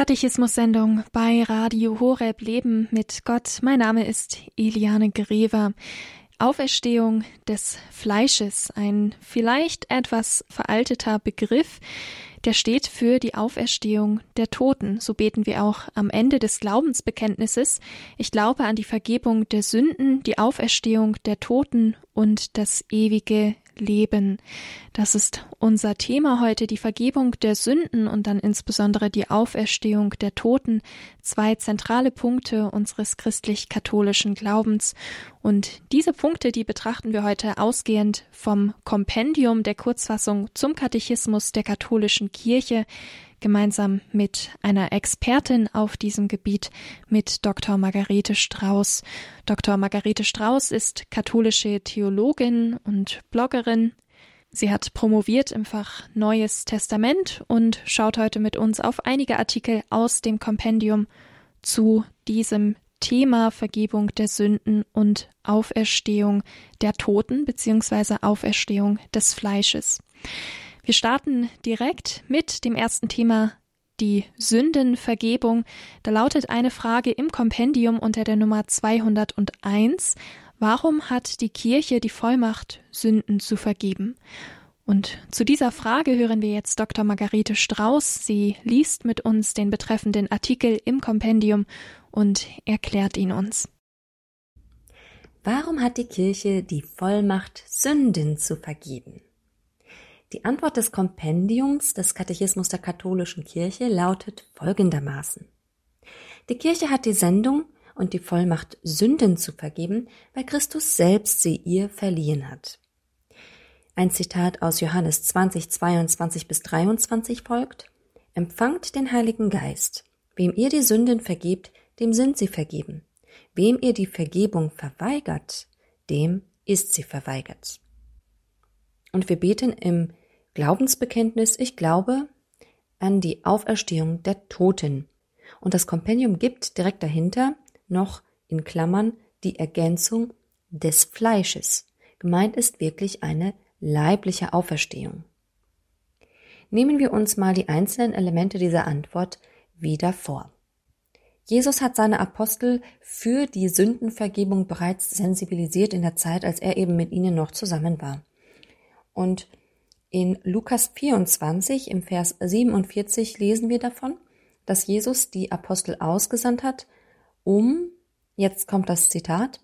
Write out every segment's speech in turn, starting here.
Katechismus-Sendung bei Radio Horeb Leben mit Gott. Mein Name ist Eliane Grever. Auferstehung des Fleisches, ein vielleicht etwas veralteter Begriff, der steht für die Auferstehung der Toten. So beten wir auch am Ende des Glaubensbekenntnisses. Ich glaube an die Vergebung der Sünden, die Auferstehung der Toten und das ewige leben. Das ist unser Thema heute, die Vergebung der Sünden und dann insbesondere die Auferstehung der Toten, zwei zentrale Punkte unseres christlich-katholischen Glaubens. Und diese Punkte, die betrachten wir heute ausgehend vom Kompendium der Kurzfassung zum Katechismus der katholischen Kirche, gemeinsam mit einer Expertin auf diesem Gebiet, mit Dr. Margarete Strauß. Dr. Margarete Strauß ist katholische Theologin und Bloggerin. Sie hat promoviert im Fach Neues Testament und schaut heute mit uns auf einige Artikel aus dem Kompendium zu diesem Thema Vergebung der Sünden und Auferstehung der Toten bzw. Auferstehung des Fleisches. Wir starten direkt mit dem ersten Thema, die Sündenvergebung. Da lautet eine Frage im Kompendium unter der Nummer 201. Warum hat die Kirche die Vollmacht, Sünden zu vergeben? Und zu dieser Frage hören wir jetzt Dr. Margarete Strauß. Sie liest mit uns den betreffenden Artikel im Kompendium und erklärt ihn uns. Warum hat die Kirche die Vollmacht, Sünden zu vergeben? Die Antwort des Kompendiums des Katechismus der katholischen Kirche lautet folgendermaßen. Die Kirche hat die Sendung und die Vollmacht, Sünden zu vergeben, weil Christus selbst sie ihr verliehen hat. Ein Zitat aus Johannes 20, 22 bis 23 folgt. Empfangt den Heiligen Geist. Wem ihr die Sünden vergebt, dem sind sie vergeben. Wem ihr die Vergebung verweigert, dem ist sie verweigert. Und wir beten im Glaubensbekenntnis, ich glaube an die Auferstehung der Toten. Und das Kompendium gibt direkt dahinter noch in Klammern die Ergänzung des Fleisches. Gemeint ist wirklich eine leibliche Auferstehung. Nehmen wir uns mal die einzelnen Elemente dieser Antwort wieder vor. Jesus hat seine Apostel für die Sündenvergebung bereits sensibilisiert in der Zeit, als er eben mit ihnen noch zusammen war. Und in Lukas 24 im Vers 47 lesen wir davon, dass Jesus die Apostel ausgesandt hat, um, jetzt kommt das Zitat,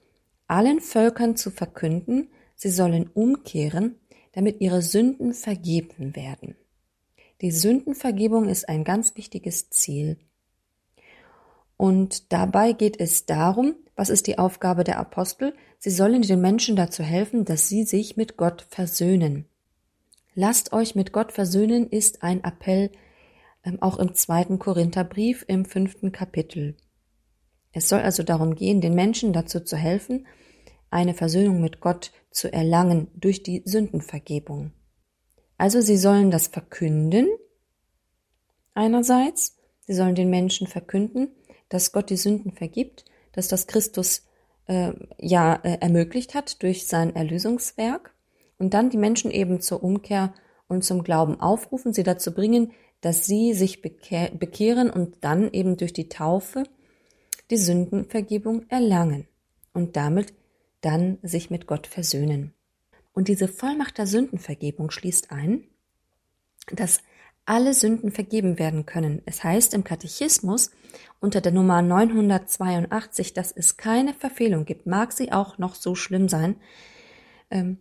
allen Völkern zu verkünden, sie sollen umkehren, damit ihre Sünden vergeben werden. Die Sündenvergebung ist ein ganz wichtiges Ziel. Und dabei geht es darum, was ist die Aufgabe der Apostel? Sie sollen den Menschen dazu helfen, dass sie sich mit Gott versöhnen. Lasst euch mit Gott versöhnen ist ein Appell ähm, auch im zweiten Korintherbrief im fünften Kapitel. Es soll also darum gehen, den Menschen dazu zu helfen, eine Versöhnung mit Gott zu erlangen durch die Sündenvergebung. Also sie sollen das verkünden, einerseits, sie sollen den Menschen verkünden, dass Gott die Sünden vergibt, dass das Christus äh, ja äh, ermöglicht hat durch sein Erlösungswerk und dann die Menschen eben zur Umkehr und zum Glauben aufrufen, sie dazu bringen, dass sie sich bekehren und dann eben durch die Taufe die Sündenvergebung erlangen und damit dann sich mit Gott versöhnen. Und diese Vollmacht der Sündenvergebung schließt ein, dass alle Sünden vergeben werden können. Es heißt im Katechismus unter der Nummer 982, dass es keine Verfehlung gibt, mag sie auch noch so schlimm sein, ähm,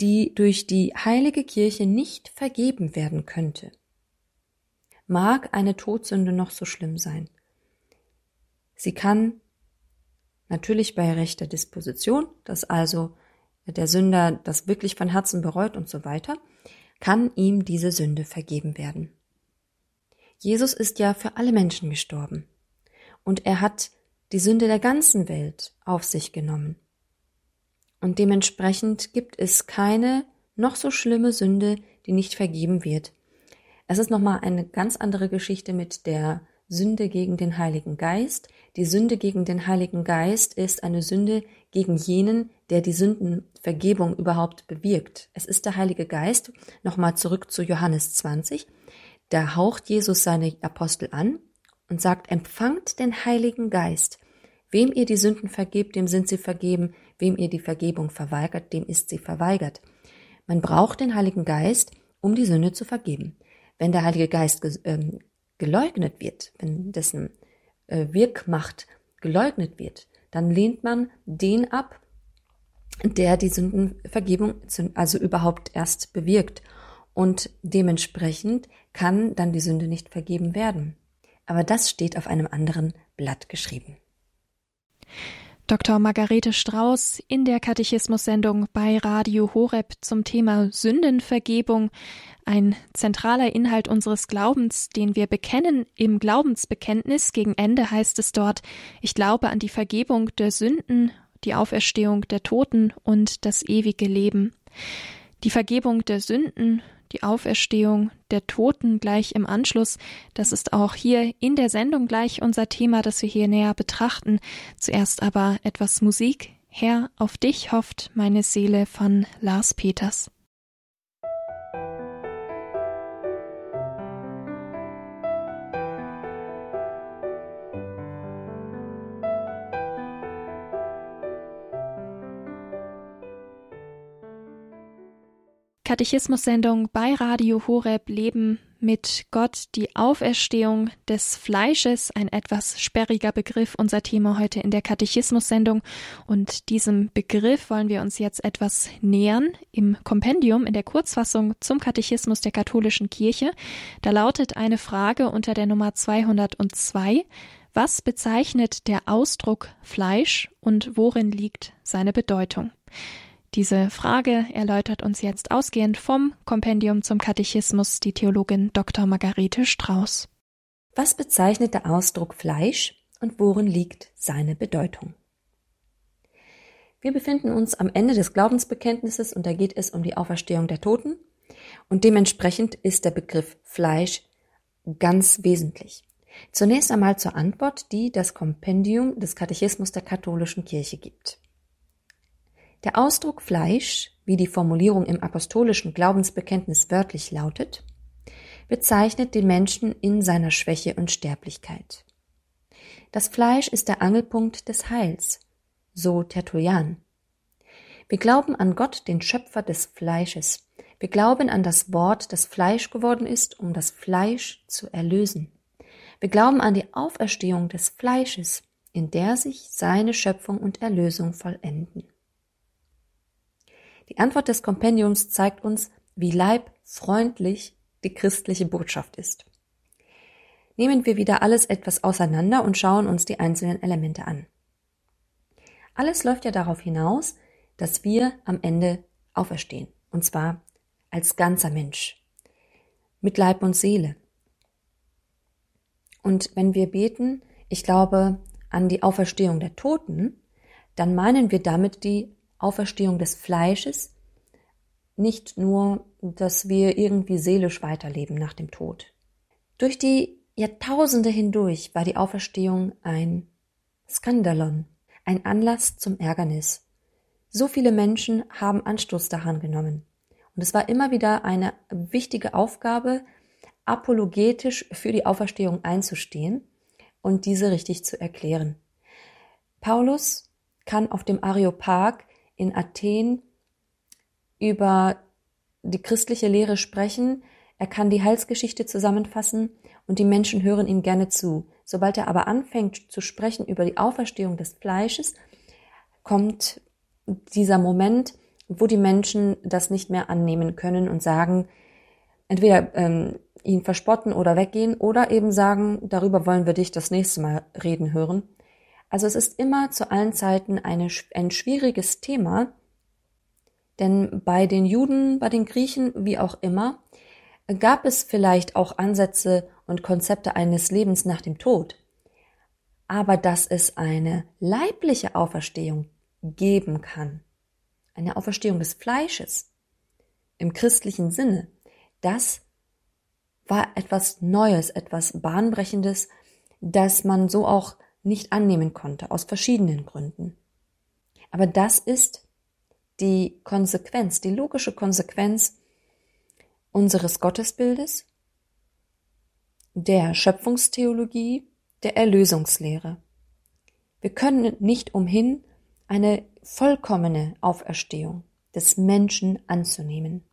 die durch die heilige Kirche nicht vergeben werden könnte. Mag eine Todsünde noch so schlimm sein. Sie kann natürlich bei rechter Disposition, dass also der Sünder das wirklich von Herzen bereut und so weiter, kann ihm diese Sünde vergeben werden. Jesus ist ja für alle Menschen gestorben und er hat die Sünde der ganzen Welt auf sich genommen. Und dementsprechend gibt es keine noch so schlimme Sünde, die nicht vergeben wird. Es ist nochmal eine ganz andere Geschichte mit der Sünde gegen den Heiligen Geist. Die Sünde gegen den Heiligen Geist ist eine Sünde gegen jenen, der die Sündenvergebung überhaupt bewirkt. Es ist der Heilige Geist, nochmal zurück zu Johannes 20, Da haucht Jesus seine Apostel an und sagt, empfangt den Heiligen Geist. Wem ihr die Sünden vergebt, dem sind sie vergeben. Wem ihr die Vergebung verweigert, dem ist sie verweigert. Man braucht den Heiligen Geist, um die Sünde zu vergeben. Wenn der Heilige Geist ähm, geleugnet wird, wenn dessen äh, Wirkmacht geleugnet wird, dann lehnt man den ab, der die Sündenvergebung also überhaupt erst bewirkt. Und dementsprechend kann dann die Sünde nicht vergeben werden. Aber das steht auf einem anderen Blatt geschrieben. Dr. Margarete Strauß in der Katechismus-Sendung bei Radio Horeb zum Thema Sündenvergebung. Ein zentraler Inhalt unseres Glaubens, den wir bekennen im Glaubensbekenntnis. Gegen Ende heißt es dort, ich glaube an die Vergebung der Sünden, die Auferstehung der Toten und das ewige Leben. Die Vergebung der Sünden, die Auferstehung der Toten gleich im Anschluss. Das ist auch hier in der Sendung gleich unser Thema, das wir hier näher betrachten. Zuerst aber etwas Musik. Herr, auf dich hofft meine Seele von Lars Peters. Katechismus-Sendung bei Radio Horeb Leben mit Gott, die Auferstehung des Fleisches, ein etwas sperriger Begriff, unser Thema heute in der Katechismus-Sendung. Und diesem Begriff wollen wir uns jetzt etwas nähern im Kompendium, in der Kurzfassung zum Katechismus der katholischen Kirche. Da lautet eine Frage unter der Nummer 202. Was bezeichnet der Ausdruck Fleisch und worin liegt seine Bedeutung? Diese Frage erläutert uns jetzt ausgehend vom Kompendium zum Katechismus die Theologin Dr. Margarete Strauß. Was bezeichnet der Ausdruck Fleisch und worin liegt seine Bedeutung? Wir befinden uns am Ende des Glaubensbekenntnisses und da geht es um die Auferstehung der Toten und dementsprechend ist der Begriff Fleisch ganz wesentlich. Zunächst einmal zur Antwort, die das Kompendium des Katechismus der katholischen Kirche gibt. Der Ausdruck Fleisch, wie die Formulierung im apostolischen Glaubensbekenntnis wörtlich lautet, bezeichnet den Menschen in seiner Schwäche und Sterblichkeit. Das Fleisch ist der Angelpunkt des Heils, so Tertullian. Wir glauben an Gott, den Schöpfer des Fleisches. Wir glauben an das Wort, das Fleisch geworden ist, um das Fleisch zu erlösen. Wir glauben an die Auferstehung des Fleisches, in der sich seine Schöpfung und Erlösung vollenden. Die Antwort des Kompendiums zeigt uns, wie leibfreundlich die christliche Botschaft ist. Nehmen wir wieder alles etwas auseinander und schauen uns die einzelnen Elemente an. Alles läuft ja darauf hinaus, dass wir am Ende auferstehen, und zwar als ganzer Mensch, mit Leib und Seele. Und wenn wir beten, ich glaube an die Auferstehung der Toten, dann meinen wir damit die Auferstehung des Fleisches, nicht nur, dass wir irgendwie seelisch weiterleben nach dem Tod. Durch die Jahrtausende hindurch war die Auferstehung ein Skandalon, ein Anlass zum Ärgernis. So viele Menschen haben Anstoß daran genommen. Und es war immer wieder eine wichtige Aufgabe, apologetisch für die Auferstehung einzustehen und diese richtig zu erklären. Paulus kann auf dem Areopag in Athen über die christliche Lehre sprechen, er kann die Heilsgeschichte zusammenfassen und die Menschen hören ihm gerne zu. Sobald er aber anfängt zu sprechen über die Auferstehung des Fleisches, kommt dieser Moment, wo die Menschen das nicht mehr annehmen können und sagen, entweder ähm, ihn verspotten oder weggehen oder eben sagen, darüber wollen wir dich das nächste Mal reden hören. Also es ist immer zu allen Zeiten eine, ein schwieriges Thema, denn bei den Juden, bei den Griechen, wie auch immer, gab es vielleicht auch Ansätze und Konzepte eines Lebens nach dem Tod. Aber dass es eine leibliche Auferstehung geben kann, eine Auferstehung des Fleisches im christlichen Sinne, das war etwas Neues, etwas Bahnbrechendes, das man so auch nicht annehmen konnte, aus verschiedenen Gründen. Aber das ist die Konsequenz, die logische Konsequenz unseres Gottesbildes der Schöpfungstheologie, der Erlösungslehre. Wir können nicht umhin, eine vollkommene Auferstehung des Menschen anzunehmen.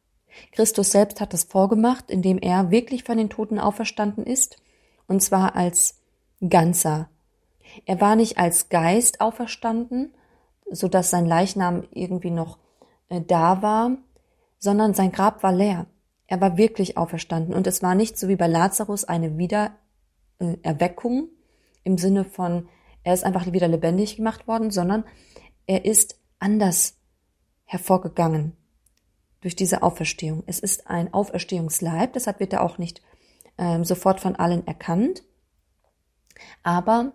Christus selbst hat das vorgemacht, indem er wirklich von den Toten auferstanden ist, und zwar als ganzer. Er war nicht als Geist auferstanden, so dass sein Leichnam irgendwie noch äh, da war, sondern sein Grab war leer. Er war wirklich auferstanden und es war nicht so wie bei Lazarus eine Wiedererweckung im Sinne von, er ist einfach wieder lebendig gemacht worden, sondern er ist anders hervorgegangen durch diese Auferstehung. Es ist ein Auferstehungsleib, deshalb wird er auch nicht ähm, sofort von allen erkannt, aber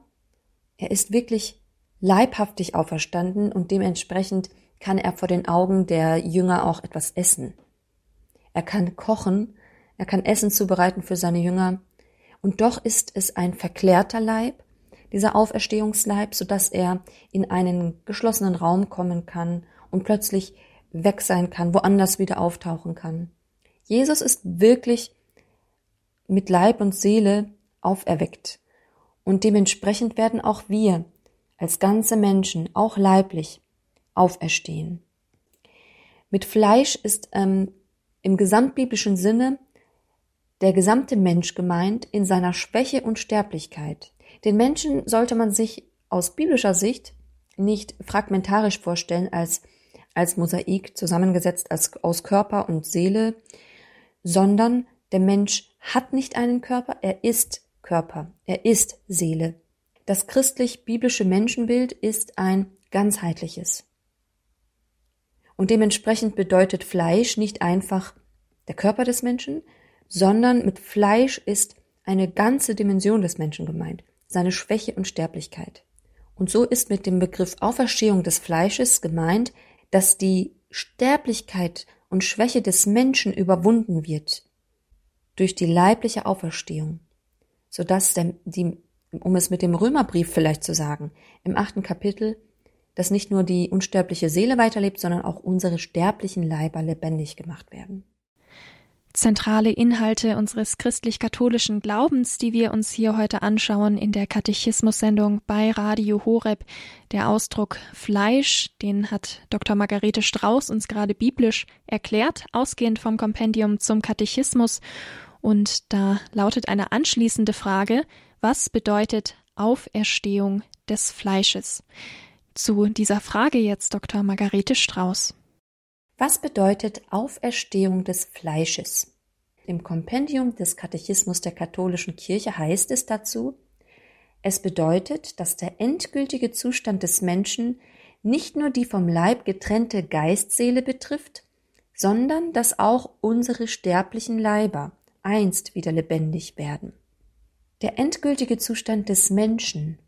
er ist wirklich leibhaftig auferstanden und dementsprechend kann er vor den Augen der Jünger auch etwas essen. Er kann kochen, er kann Essen zubereiten für seine Jünger, und doch ist es ein verklärter Leib, dieser Auferstehungsleib, so dass er in einen geschlossenen Raum kommen kann und plötzlich weg sein kann, woanders wieder auftauchen kann. Jesus ist wirklich mit Leib und Seele auferweckt. Und dementsprechend werden auch wir als ganze Menschen, auch leiblich, auferstehen. Mit Fleisch ist ähm, im gesamtbiblischen Sinne der gesamte Mensch gemeint in seiner Schwäche und Sterblichkeit. Den Menschen sollte man sich aus biblischer Sicht nicht fragmentarisch vorstellen als, als Mosaik zusammengesetzt als, aus Körper und Seele, sondern der Mensch hat nicht einen Körper, er ist Körper, er ist Seele. Das christlich-biblische Menschenbild ist ein ganzheitliches. Und dementsprechend bedeutet Fleisch nicht einfach der Körper des Menschen, sondern mit Fleisch ist eine ganze Dimension des Menschen gemeint, seine Schwäche und Sterblichkeit. Und so ist mit dem Begriff Auferstehung des Fleisches gemeint, dass die Sterblichkeit und Schwäche des Menschen überwunden wird durch die leibliche Auferstehung, sodass der, die, um es mit dem Römerbrief vielleicht zu sagen, im achten Kapitel dass nicht nur die unsterbliche Seele weiterlebt, sondern auch unsere sterblichen Leiber lebendig gemacht werden. Zentrale Inhalte unseres christlich-katholischen Glaubens, die wir uns hier heute anschauen in der Katechismus-Sendung bei Radio Horeb. Der Ausdruck Fleisch, den hat Dr. Margarete Strauß uns gerade biblisch erklärt, ausgehend vom Kompendium zum Katechismus. Und da lautet eine anschließende Frage, was bedeutet Auferstehung des Fleisches? Zu dieser Frage jetzt Dr. Margarete Strauß. Was bedeutet Auferstehung des Fleisches? Im Kompendium des Katechismus der katholischen Kirche heißt es dazu, es bedeutet, dass der endgültige Zustand des Menschen nicht nur die vom Leib getrennte Geistseele betrifft, sondern dass auch unsere sterblichen Leiber einst wieder lebendig werden. Der endgültige Zustand des Menschen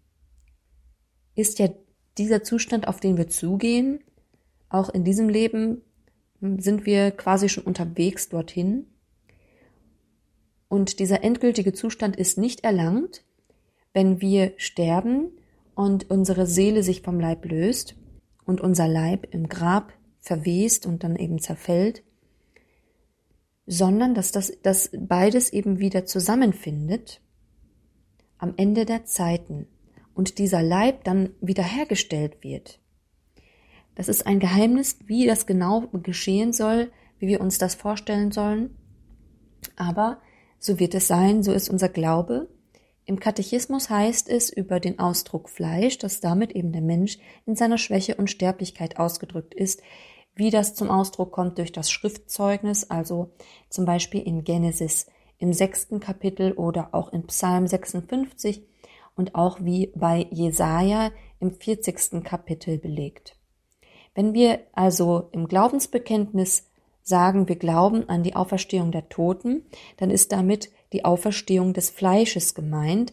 ist ja dieser Zustand, auf den wir zugehen, auch in diesem Leben sind wir quasi schon unterwegs dorthin. Und dieser endgültige Zustand ist nicht erlangt, wenn wir sterben und unsere Seele sich vom Leib löst und unser Leib im Grab verwest und dann eben zerfällt, sondern dass das dass beides eben wieder zusammenfindet am Ende der Zeiten und dieser Leib dann wiederhergestellt wird. Das ist ein Geheimnis, wie das genau geschehen soll, wie wir uns das vorstellen sollen. Aber so wird es sein, so ist unser Glaube. Im Katechismus heißt es über den Ausdruck Fleisch, dass damit eben der Mensch in seiner Schwäche und Sterblichkeit ausgedrückt ist, wie das zum Ausdruck kommt durch das Schriftzeugnis, also zum Beispiel in Genesis im sechsten Kapitel oder auch in Psalm 56 und auch wie bei Jesaja im 40. Kapitel belegt. Wenn wir also im Glaubensbekenntnis sagen, wir glauben an die Auferstehung der Toten, dann ist damit die Auferstehung des Fleisches gemeint.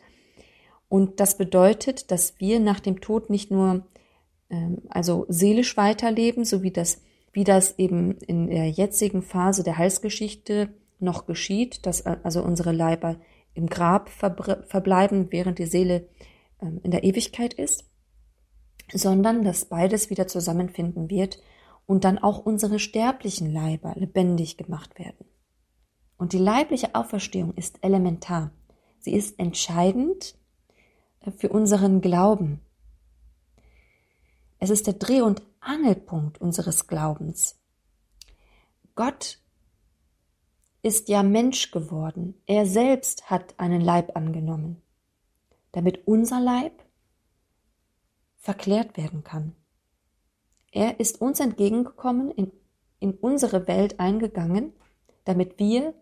Und das bedeutet, dass wir nach dem Tod nicht nur ähm, also seelisch weiterleben, so wie das, wie das eben in der jetzigen Phase der Heilsgeschichte noch geschieht, dass äh, also unsere Leiber im Grab verbleiben, während die Seele ähm, in der Ewigkeit ist, sondern dass beides wieder zusammenfinden wird und dann auch unsere sterblichen Leiber lebendig gemacht werden. Und die leibliche Auferstehung ist elementar. sie ist entscheidend äh, für unseren Glauben. Es ist der Dreh- und Angelpunkt unseres Glaubens. Gott ist ja Mensch geworden. Er selbst hat einen Leib angenommen, damit unser Leib verklärt werden kann. Er ist uns entgegengekommen, in, in unsere Welt eingegangen, damit wir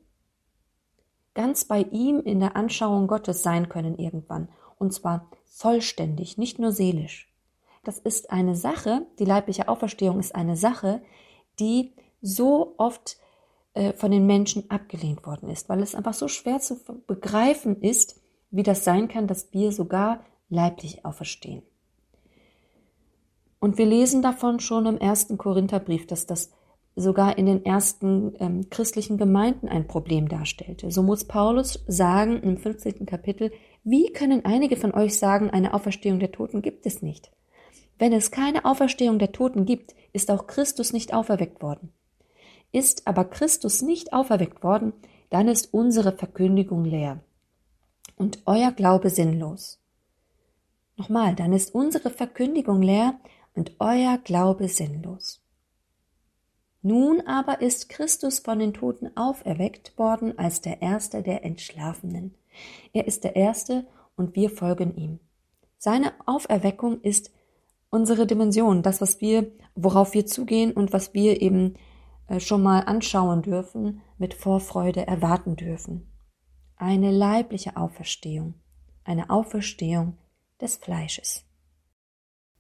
ganz bei ihm in der Anschauung Gottes sein können irgendwann. Und zwar vollständig, nicht nur seelisch. Das ist eine Sache, die leibliche Auferstehung ist eine Sache, die so oft äh, von den Menschen abgelehnt worden ist, weil es einfach so schwer zu begreifen ist, wie das sein kann, dass wir sogar leiblich auferstehen. Und wir lesen davon schon im ersten Korintherbrief, dass das sogar in den ersten ähm, christlichen Gemeinden ein Problem darstellte. So muss Paulus sagen im 15. Kapitel, wie können einige von euch sagen, eine Auferstehung der Toten gibt es nicht? Wenn es keine Auferstehung der Toten gibt, ist auch Christus nicht auferweckt worden. Ist aber Christus nicht auferweckt worden, dann ist unsere Verkündigung leer und euer Glaube sinnlos. Nochmal, dann ist unsere Verkündigung leer und euer Glaube sinnlos. Nun aber ist Christus von den Toten auferweckt worden als der Erste der Entschlafenen. Er ist der Erste und wir folgen ihm. Seine Auferweckung ist unsere Dimension, das, was wir, worauf wir zugehen und was wir eben äh, schon mal anschauen dürfen, mit Vorfreude erwarten dürfen. Eine leibliche Auferstehung, eine Auferstehung des Fleisches.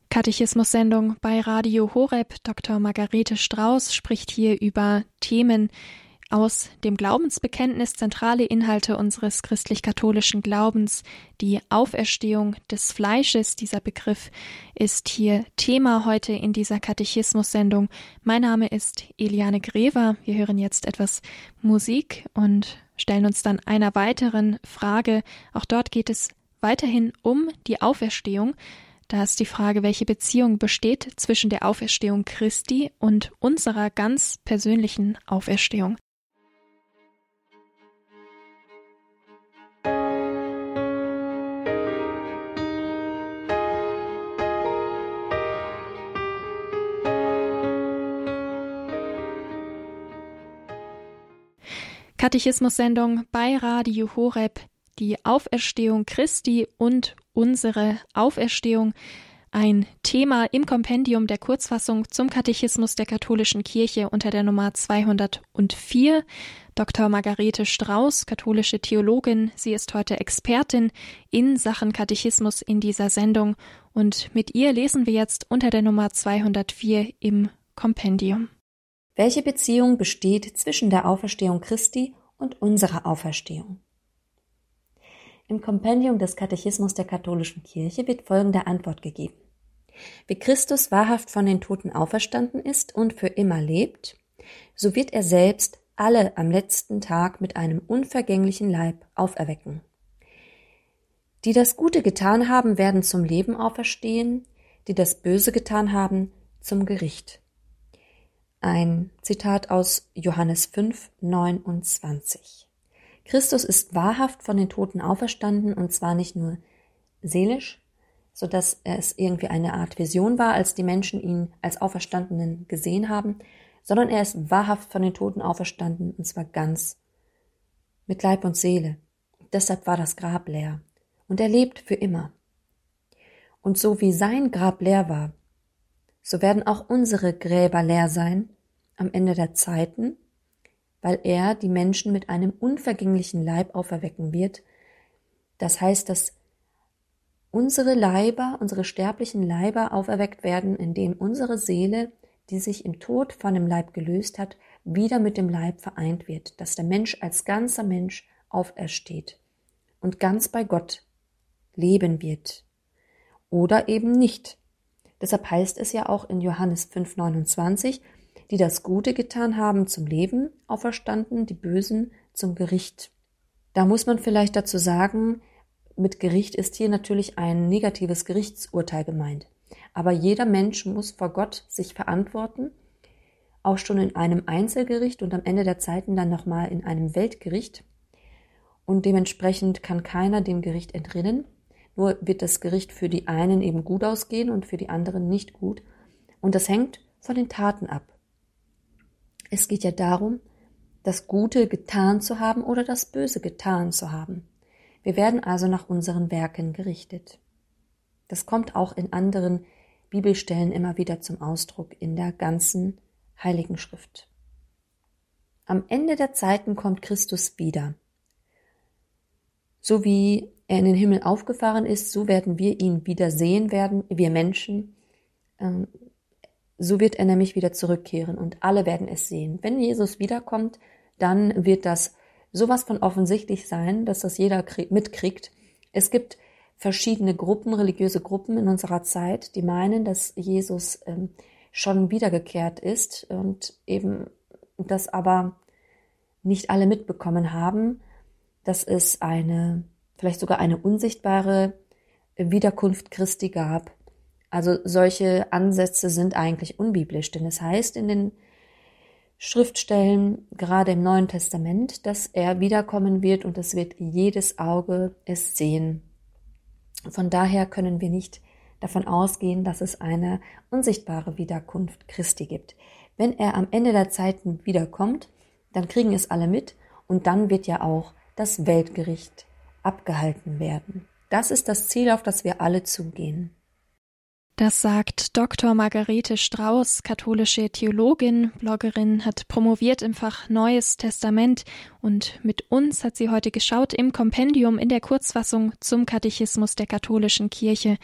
Katechismus-Sendung bei Radio Horeb. Dr. Margarete Strauß spricht hier über Themen aus dem Glaubensbekenntnis, zentrale Inhalte unseres christlich-katholischen Glaubens, die Auferstehung des Fleisches. Dieser Begriff ist hier Thema heute in dieser Katechismus-Sendung. Mein Name ist Eliane Grever. Wir hören jetzt etwas Musik und stellen uns dann einer weiteren Frage. Auch dort geht es weiterhin um die Auferstehung. Da ist die Frage, welche Beziehung besteht zwischen der Auferstehung Christi und unserer ganz persönlichen Auferstehung. Katechismus-Sendung bei Radio Horeb, die Auferstehung Christi und unsere Auferstehung, ein Thema im Kompendium der Kurzfassung zum Katechismus der katholischen Kirche unter der Nummer 204. Dr. Margarete Strauß, katholische Theologin, sie ist heute Expertin in Sachen Katechismus in dieser Sendung und mit ihr lesen wir jetzt unter der Nummer 204 im Kompendium. Welche Beziehung besteht zwischen der Auferstehung Christi und unserer Auferstehung? Im Kompendium des Katechismus der katholischen Kirche wird folgende Antwort gegeben. Wie Christus wahrhaft von den Toten auferstanden ist und für immer lebt, so wird er selbst alle am letzten Tag mit einem unvergänglichen Leib auferwecken. Die das Gute getan haben, werden zum Leben auferstehen, die das Böse getan haben, zum Gericht. Ein Zitat aus Johannes 5, 29. Christus ist wahrhaft von den Toten auferstanden und zwar nicht nur seelisch, so dass es irgendwie eine Art Vision war, als die Menschen ihn als Auferstandenen gesehen haben, sondern er ist wahrhaft von den Toten auferstanden und zwar ganz mit Leib und Seele. Deshalb war das Grab leer und er lebt für immer. Und so wie sein Grab leer war, so werden auch unsere Gräber leer sein am Ende der Zeiten weil er die Menschen mit einem unvergänglichen Leib auferwecken wird. Das heißt, dass unsere Leiber, unsere sterblichen Leiber auferweckt werden, indem unsere Seele, die sich im Tod von dem Leib gelöst hat, wieder mit dem Leib vereint wird, dass der Mensch als ganzer Mensch aufersteht und ganz bei Gott leben wird. Oder eben nicht. Deshalb heißt es ja auch in Johannes 5,29, die das Gute getan haben, zum Leben auferstanden, die Bösen zum Gericht. Da muss man vielleicht dazu sagen, mit Gericht ist hier natürlich ein negatives Gerichtsurteil gemeint. Aber jeder Mensch muss vor Gott sich verantworten, auch schon in einem Einzelgericht und am Ende der Zeiten dann nochmal in einem Weltgericht. und dementsprechend kann keiner dem Gericht entrinnen. Nur wird das Gericht für die einen eben gut ausgehen und für die anderen nicht gut. Und das hängt von den Taten ab. Es geht ja darum, das Gute getan zu haben oder das Böse getan zu haben. Wir werden also nach unseren Werken gerichtet. Das kommt auch in anderen Bibelstellen immer wieder zum Ausdruck in der ganzen Heiligen Schrift. Am Ende der Zeiten kommt Christus wieder. So wie er in den Himmel aufgefahren ist, so werden wir ihn wieder sehen werden, wir Menschen. Ähm, so wird er nämlich wieder zurückkehren und alle werden es sehen. Wenn Jesus wiederkommt, dann wird das sowas von offensichtlich sein, dass das jeder mitkriegt. Es gibt verschiedene Gruppen, religiöse Gruppen in unserer Zeit, die meinen, dass Jesus ähm, schon wiedergekehrt ist und eben das aber nicht alle mitbekommen haben, dass es eine, vielleicht sogar eine unsichtbare Wiederkunft Christi gab. Also solche Ansätze sind eigentlich unbiblisch, denn es heißt in den Schriftstellen, gerade im Neuen Testament, dass er wiederkommen wird und es wird jedes Auge es sehen. Von daher können wir nicht davon ausgehen, dass es eine unsichtbare Wiederkunft Christi gibt. Wenn er am Ende der Zeiten wiederkommt, dann kriegen es alle mit und dann wird ja auch das Weltgericht abgehalten werden. Das ist das Ziel, auf das wir alle zugehen. Das sagt Dr. Margarete Strauß, katholische Theologin, Bloggerin, hat promoviert im Fach Neues Testament und mit uns hat sie heute geschaut im Kompendium in der Kurzfassung zum Katechismus der katholischen Kirche.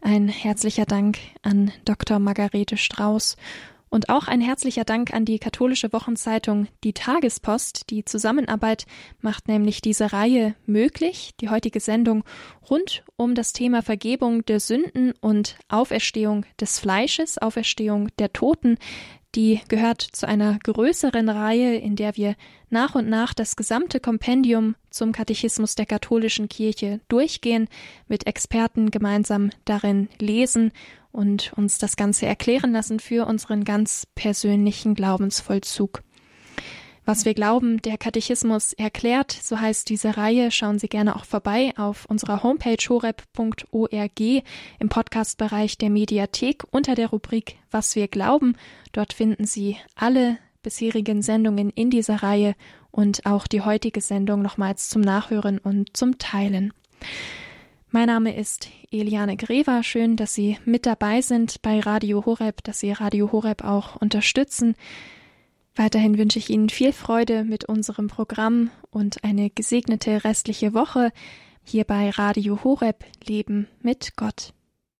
Ein herzlicher Dank an Dr. Margarete Strauß. Und auch ein herzlicher Dank an die katholische Wochenzeitung Die Tagespost. Die Zusammenarbeit macht nämlich diese Reihe möglich, die heutige Sendung rund um das Thema Vergebung der Sünden und Auferstehung des Fleisches, Auferstehung der Toten. Die gehört zu einer größeren Reihe, in der wir nach und nach das gesamte Kompendium zum Katechismus der katholischen Kirche durchgehen, mit Experten gemeinsam darin lesen und uns das Ganze erklären lassen für unseren ganz persönlichen Glaubensvollzug. Was wir glauben, der Katechismus erklärt, so heißt diese Reihe. Schauen Sie gerne auch vorbei auf unserer Homepage horeb.org im Podcastbereich der Mediathek unter der Rubrik Was wir glauben. Dort finden Sie alle bisherigen Sendungen in dieser Reihe und auch die heutige Sendung nochmals zum Nachhören und zum Teilen. Mein Name ist Eliane Grever. Schön, dass Sie mit dabei sind bei Radio Horeb, dass Sie Radio Horeb auch unterstützen. Weiterhin wünsche ich Ihnen viel Freude mit unserem Programm und eine gesegnete restliche Woche hier bei Radio Horeb Leben mit Gott.